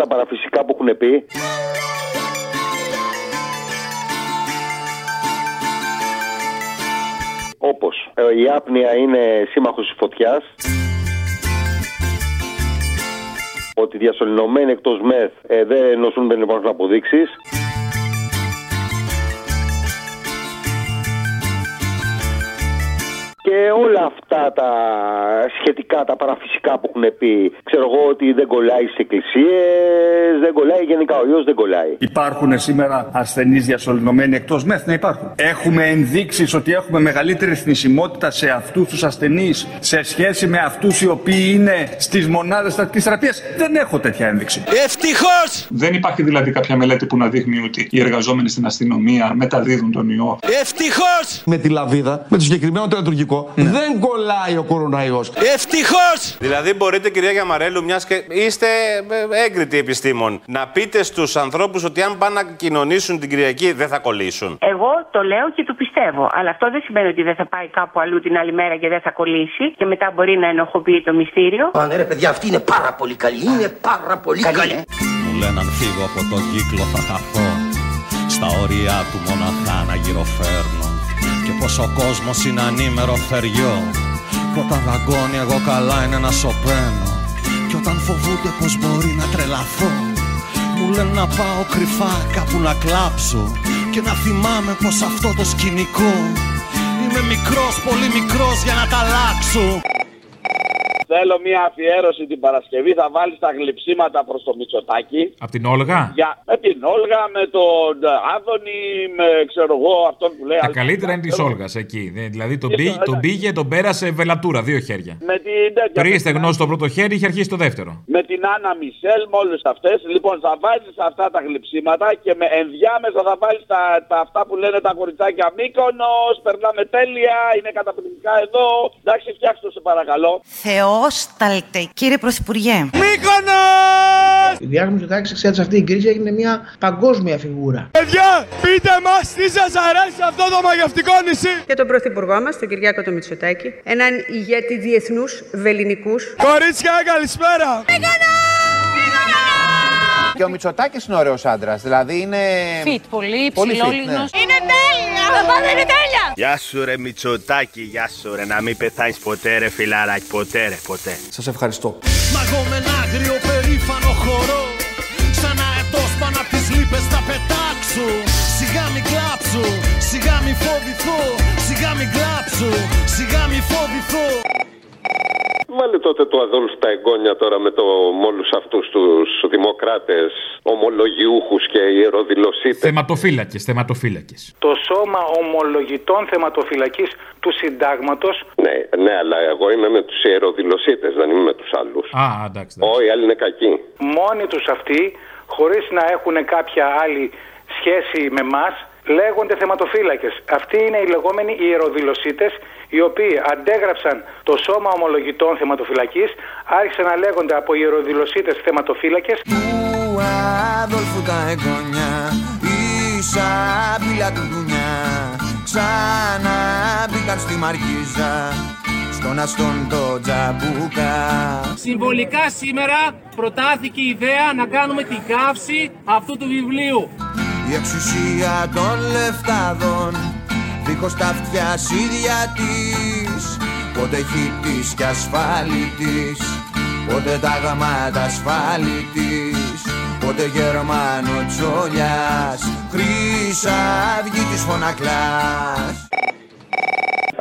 τα παραφυσικά που έχουν πει. Όπως ε, η άπνοια είναι σύμμαχος της φωτιάς ότι διασωληνωμένοι εκτός μεθ ε, δεν νοσούν, δεν υπάρχουν αποδείξεις και όλα αυτά τα σχετικά, τα παραφυσικά που έχουν πει. Ξέρω εγώ ότι δεν κολλάει στις εκκλησίες, δεν κολλάει γενικά. Ο ιό δεν κολλάει. Υπάρχουν σήμερα ασθενείς διασωληνωμένοι εκτός μεθ, να υπάρχουν. Έχουμε ενδείξεις ότι έχουμε μεγαλύτερη θνησιμότητα σε αυτούς τους ασθενείς σε σχέση με αυτούς οι οποίοι είναι στις μονάδες στατική θεραπείας. Δεν έχω τέτοια ένδειξη. Ευτυχώς! Δεν υπάρχει δηλαδή κάποια μελέτη που να δείχνει ότι οι εργαζόμενοι στην αστυνομία μεταδίδουν τον ιό. Ευτυχώς! Με τη λαβίδα, με το συγκεκριμένο τελετουργικό, δεν κολλάει ο κοροναϊός. Ευτυχώς! Δηλαδή, μπορείτε, κυρία Γιαμαρέλου, μιας και είστε ε, έγκριτοι επιστήμον, να πείτε στους ανθρώπους ότι αν πάνε να κοινωνήσουν την Κυριακή δεν θα κολλήσουν. Εγώ το λέω και το πιστεύω. Αλλά αυτό δεν σημαίνει ότι δεν θα πάει κάπου αλλού την άλλη μέρα και δεν θα κολλήσει και μετά μπορεί να ενοχοποιεί το μυστήριο. Α, ναι, ρε παιδιά, αυτή είναι πάρα πολύ καλή. Είναι πάρα πολύ καλή. ε. Μου λένε αν φύγω από το κύκλο θα χαθώ Στα όρια του μοναχά να γυροφέρνω Και πως ο κόσμος είναι ανήμερο θεριό. Που όταν δαγκώνει εγώ καλά είναι να σωπαίνω. Και όταν φοβούνται πως μπορεί να τρελαθώ. Μου λένε να πάω κρυφά κάπου να κλάψω. Και να θυμάμαι πως αυτό το σκηνικό. Είμαι μικρός, πολύ μικρός για να τα αλλάξω Θέλω μια αφιέρωση την Παρασκευή. Θα βάλεις τα γλυψίματα προς το Μητσοτάκι. Απ' την Όλγα; Για, με την Όλγα, με τον Άδωνη, με ξέρω εγώ αυτόν που λέει. Τα καλύτερα είναι της Όλγας εκεί. Ε, Δηλαδή τον, πήγε, τον πήγε, τον πέρασε βελατούρα, δύο χέρια. Με την τέτοια. Πριν είστε γνώση το πρώτο χέρι, είχε αρχίσει το δεύτερο. Με την Άννα Μισελ, με όλες αυτές. Λοιπόν, θα βάλει αυτά τα γλυψίματα και με ενδιάμεσα θα βάλει τα, τα, αυτά που λένε τα κοριτσάκια Μύκονος. Περνάμε τέλεια, είναι καταπληκτικά εδώ. Εντάξει, φτιάξτε το σε παρακαλώ. Θεόσταλτε, κύριε Πρωθυπουργέ. Η διάγνωση του τάξη ξέρετε αυτή η κρίση έγινε μια παγκόσμια φιγούρα. Παιδιά, πείτε μας τι σας αρέσει αυτό το μαγευτικό νησί. Και τον Πρωθυπουργό μας, τον Κυριάκο το Μητσοτάκη, έναν ηγέτη διεθνούς βεληνικούς. Κορίτσια, καλησπέρα. Και ο Μητσοτάκης είναι ωραίος άντρας. Δηλαδή είναι. Φιτ, πολύ Πολύ fit, ψηλόλιγνος. ναι. Είναι τέλεια! Παπά δεν είναι τέλεια! Γεια σου ρε Μητσοτάκη, γεια σου ρε, να μην πεθάνεις ποτέ ρε φιλαράκι, ποτέ ρε, ποτέ. Σας ευχαριστώ. Μα εγώ με ένα άγριο περήφανο χορό Σαν αετός πάνω απ' τις λύπες θα πετάξω Σιγά μη κλάψω, σιγά μη φοβηθώ Σιγά μη κλάψω, σιγά μη φοβηθώ Βάλε τότε το Αδόλφ τα εγγόνια τώρα με, το, με όλου αυτούς τους δημοκράτες, ομολογιούχους και ιεροδηλωσίτες. Θεματοφύλακες, θεματοφύλακες. Το σώμα ομολογητών θεματοφυλακής του συντάγματος Ναι, ναι, αλλά εγώ είμαι με τους ιεροδηλωσίτες, δεν είμαι με τους άλλους. Α, εντάξει. Όχι, οι άλλοι είναι κακοί. μόνοι τους αυτοί, χωρίς να έχουν κάποια άλλη σχέση με μας, λέγονται θεματοφύλακες. Αυτοί είναι οι λεγόμενοι ιεροδηλωσίτες, οι οποίοι αντέγραψαν το σώμα ομολογητών θεματοφυλακής, άρχισαν να λέγονται από ιεροδηλωσίτες θεματοφύλακες. Του Αδόλφου τα εγγόνια Η σάμπηλα του δουνιά Ξανά μπήκαν στη Μαρκίζα Στον αστόν το τζαμπούκα Συμβολικά σήμερα προτάθηκε η ιδέα να κάνουμε την καύση αυτού του βιβλίου. Η εξουσία των λεφτάδων Δίχως τα αυτιά ίδια της. Πότε χίτης κι ασφάλιτης Πότε τα γαμάτα ασφάλιτης. Πότε Γερμανο τσόλιας Χρύσα αυγή της φωνακλάς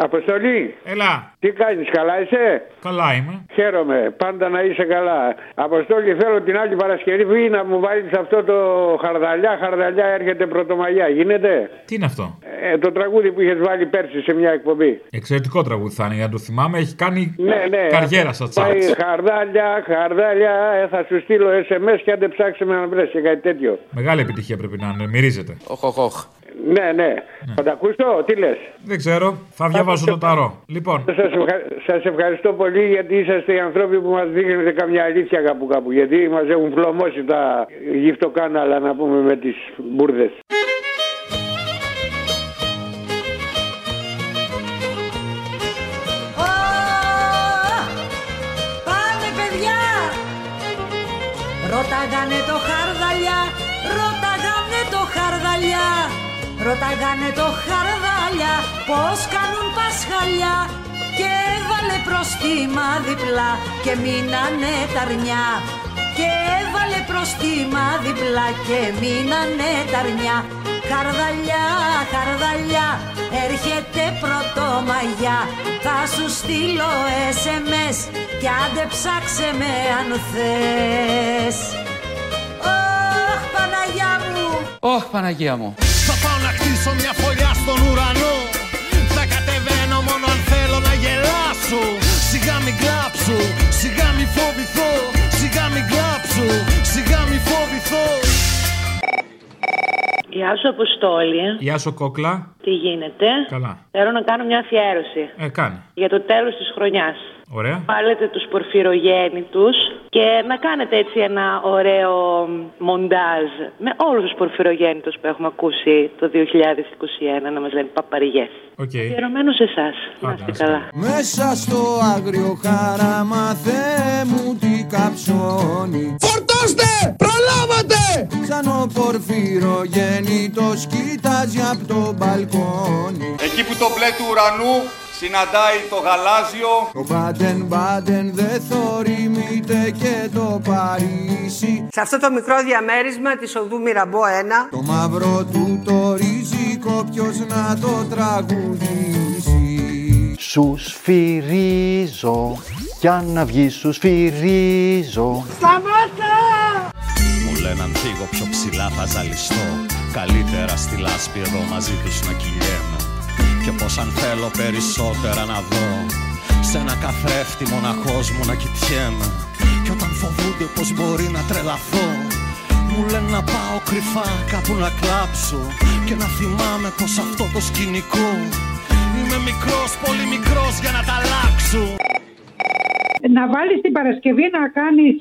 Αποστολή. Έλα. Τι κάνεις, καλά είσαι; Καλά είμαι. Χαίρομαι. Πάντα να είσαι καλά. Αποστολή, θέλω την άλλη Παρασκευή να μου βάλεις αυτό το χαρδαλιά. Χαρδαλιά έρχεται πρωτομαγιά. Γίνεται; Τι είναι αυτό; Ε, το τραγούδι που είχες βάλει πέρσι σε μια εκπομπή. Εξαιρετικό τραγούδι θα είναι, για να το θυμάμαι. Έχει κάνει Ναι, ναι. καριέρα στα Πάει τσάρτς. χαρδάλια, χαρδάλια. Ε, θα σου στείλω SMS και αν δεν ψάξει με να βρει και κάτι τέτοιο. Μεγάλη επιτυχία πρέπει να είναι. Μυρίζεται. Οχ, οχ, οχ. Ναι, ναι. ναι. Θα τα ακούσω, τι λες; Δεν ξέρω. Θα διαβάσω το ταρό. Λοιπόν. Σας ευχαριστώ πολύ γιατί είσαστε οι άνθρωποι που μας δείχνετε καμιά αλήθεια κάπου κάπου. Γιατί μας έχουν φλωμώσει τα γυφτοκάναλα να πούμε με τις μπουρδες. Ρώταγανε το χαρδαλιά, ρώταγανε το χαρδαλιά Ρωτάγανε το χαρδάλια πως κάνουν πασχαλιά και έβαλε προστίμα διπλά και μείνανε τα αρνιά. Και έβαλε προστίμα διπλά και μείνανε τα αρνιά. Χαρδαλιά, χαρδαλιά, έρχεται πρωτομαγιά Θα σου στείλω SMS κι άντε ψάξε με αν θες. Ωχ, Παναγιά μου. Ωχ, Παναγία μου. Θα πάω να χτίσω μια φωλιά στον ουρανό Θα κατεβαίνω μόνο αν θέλω να γελάσω Σιγά μην κλάψω, σιγά μην φοβηθώ Σιγά μην κλάψω, σιγά μην φοβηθώ Γεια σου, Αποστόλη. Γεια σου, κόκλα. Τι γίνεται; Καλά. Θέλω να κάνω μια αφιέρωση Ε, κάνε. για το τέλος της χρονιάς. Ωραία. Βάλετε τους πορφυρογέννητους και να κάνετε έτσι ένα ωραίο μοντάζ με όλους τους πορφυρογέννητους που έχουμε ακούσει το 2021 να μας λένε παπαριές. Οκ. Αφιερωμένος σε εσάς. Να είστε καλά. Μέσα στο άγριο χαράμα Θεέ μου τι καψώνει Φορτώστε! Προλάβατε! Σαν ο πορφυρογέννητος κοιτάζει από το μπαλκόνι Εκεί που το μπλε του ουρανού συναντάει το γαλάζιο. Το Μπάντεν Μπάντεν δεν θορυμείται και το Παρίσι. Σε αυτό το μικρό διαμέρισμα της οδού Μυραμπό 1 Το μαύρο του το ριζικό ποιος να το τραγουδήσει. Σους σφυρίζω, για να βγει σους σφυρίζω. Σταμάτα! Μου λένε αν φύγω πιο ψηλά θα ζαλιστώ. Καλύτερα στη λάσπη εδώ μαζί τους να κυλιέμαι Και πως αν θέλω περισσότερα να δω Σ' ένα καθρέφτη μοναχός μου να κοιτιέμαι. Και όταν φοβούνται πως μπορεί να τρελαθώ Μου λένε να πάω κρυφά κάπου να κλάψω. Και να θυμάμαι πως αυτό το σκηνικό Είμαι μικρός, πολύ μικρός για να τα αλλάξω να βάλεις την Παρασκευή να κάνεις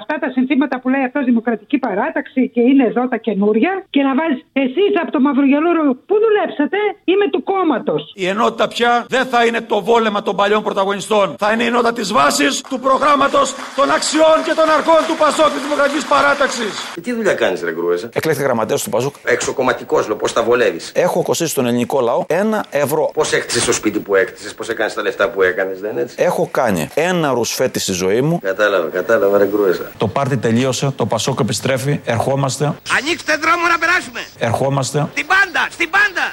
αυτά τα συνθήματα που λέει αυτός Δημοκρατική Παράταξη και είναι εδώ τα καινούρια και να βάλεις εσείς από το Μαυρογελούρο που δουλέψατε είμαι του κόμματος. Η ενότητα πια δεν θα είναι το βόλεμα των παλιών πρωταγωνιστών. Θα είναι η ενότητα της βάσης του προγράμματος των αξιών και των αρχών του Πασόκ της Δημοκρατικής Παράταξης. Τι δουλειά κάνεις, Ρε Γκρούεζα. Εκλέχθη γραμματέας του Πασόκ. Εξοκομματικός, λέω, πώς τα βολεύεις. Έχω κοστίσει στον ελληνικό λαό ένα ευρώ. Πώς έκτισες το σπίτι που έκτισες, πώς έκανες τα λεφτά που έκανες, δεν είναι έτσι; Έχω κάνει ένα ρουσφέτη στη ζωή μου. Κατάλαβα, κατάλαβα, ρε Γκρούεζα. Το πάρτι τελείωσε, το Πασόκ επιστρέφει, ερχόμαστε. Ανοίξτε δρόμο να περάσουμε. Ερχόμαστε. Στην πάντα, στην πάντα.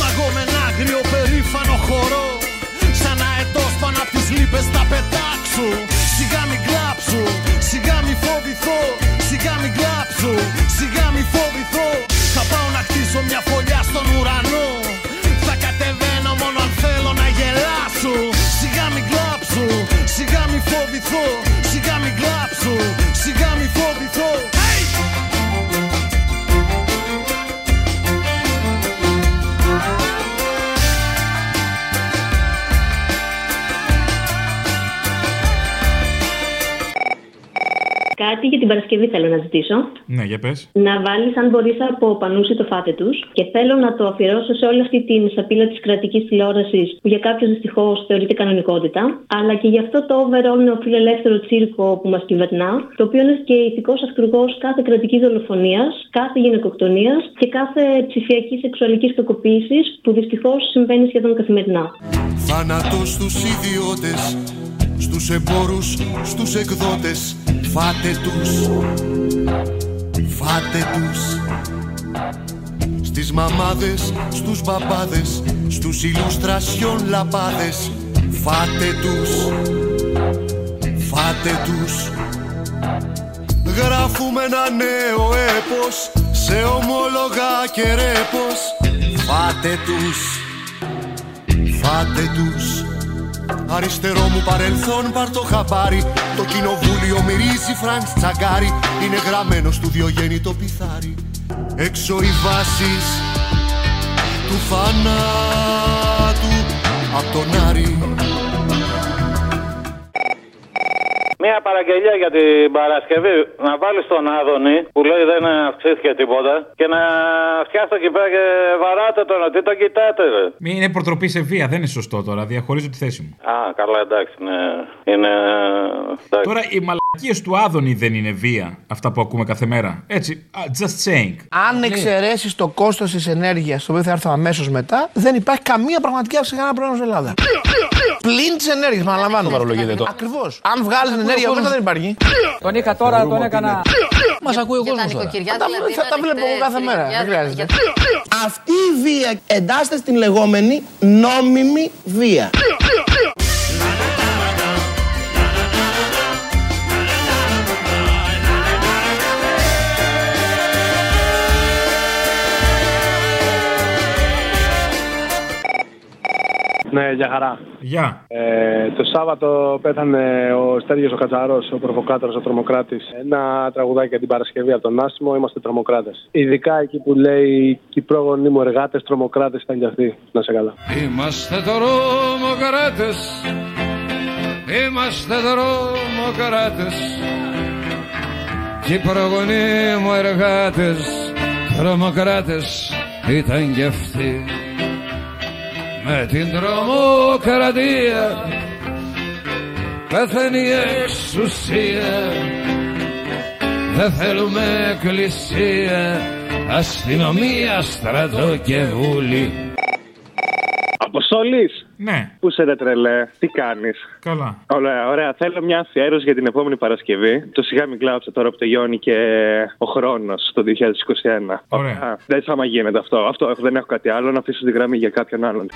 Μαγώ με ένα άγριο περήφανο χορό Σαν αετός πάνω απ' τις λύπες θα πετάξω Σιγά μην κλάψω, σιγά μην φοβηθώ Σιγά μην κλάψω, σιγά μην φοβηθώ Κάτι για την Παρασκευή θέλω να ζητήσω. Ναι, για πες. Να βάλεις, αν μπορείς, από πανούσι το φάτε τους. Και θέλω να το αφιερώσω σε όλη αυτή την σαπίλα της κρατικής τηλεόρασης που για κάποιους δυστυχώς θεωρείται κανονικότητα. Αλλά και για αυτό το overall νεοφιλελεύθερο τσίρκο που μας κυβερνά. Το οποίο είναι και ηθικός αυτούργο κάθε κρατικής δολοφονίας, κάθε γυναικοκτονίας και κάθε ψηφιακής σεξουαλικής κακοποίησης που δυστυχώς συμβαίνει σχεδόν καθημερινά. Θάνατος στους ιδιώτες Στους εμπόρους, στους εκδότες Φάτε τους. Φάτε τους. Στις μαμάδες, στους μπαμπάδες Στους ηλουστρασιόν λαπάδες. Φάτε τους. Φάτε τους. Γράφουμε ένα νέο έπος Σε ομόλογα και ρέπος. Φάτε τους. Φάτε τους Αριστερό μου παρελθόν πάρ το χαμπάρι. Το κοινοβούλιο μυρίζει Φραντς Τσαγκάρι. Είναι γραμμένος στο Διογέννη το πιθάρι. Έξω οι βάσεις του θανάτου. Απ' τον Μια μια παραγγελία για την Παρασκευή. Να βάλεις τον Άδωνη που λέει δεν αυξήθηκε τίποτα και να φτιάξει εκεί πέρα και βαράτε τον. Τι τον κοιτάτε, ρε. Μην είναι προτροπή σε βία, δεν είναι σωστό τώρα. Διαχωρίζω τη θέση μου. Α, καλά, εντάξει, ναι. Είναι. εντάξει. Τώρα οι μαλακίες του Άδωνη δεν είναι βία. Αυτά που ακούμε κάθε μέρα. Έτσι. α, Just saying. Αν εξαιρέσεις το κόστος της ενέργειας, το οποίο θα έρθω αμέσως μετά, δεν υπάρχει καμία πραγματική αύξηση κανένα πρόβλημα στην Ελλάδα. Πλην της ενέργειας, παραλαμβάνω. Παρολογείται το. Ακριβώς. Αν βγάλεις την ενέργεια μέσα δεν υπάρχει. Τον είχα τώρα, τον έκανα. Μας ακούει ο κόσμος. Θα, τα- θα τα βλέπω εγώ κάθε μέρα. Δεν χρειάζεται. Αυτή η βία εντάσσεται στην λεγόμενη νόμιμη βία. Ναι, για χαρά. Γεια. Ε, το Σάββατο πέθανε ο Στέργιος ο Κατσαρός, ο προβοκάτορος, ο τρομοκράτης. Ένα τραγουδάκι για την Παρασκευή από τον Άσημο, είμαστε τρομοκράτες. Ειδικά εκεί που λέει «Και οι πρόγονοι μου εργάτες, τρομοκράτες ήταν κι αυτοί». Να σε καλά. Είμαστε τρομοκράτες Είμαστε τρομοκράτες Και οι προγονείς μου εργάτες Τρομοκράτες ήταν κι αυτοί Με την τρομοκρατία Πεθαίνει η εξουσία. Δεν θέλουμε εκκλησία Αστυνομία, στρατό και βούλη Αποστολή! Ναι. Πού σε ρε τρελέ, τι κάνεις; Καλά. Ωραία, ωραία. Θέλω μια αφιέρωση για την επόμενη Παρασκευή. Το σιγά μην κλάψε τώρα που τελειώνει και ο χρόνος το 2021. Ωραία. Δεν άμα γίνεται αυτό. αυτό. Δεν έχω κάτι άλλο να αφήσω τη γραμμή για κάποιον άλλον.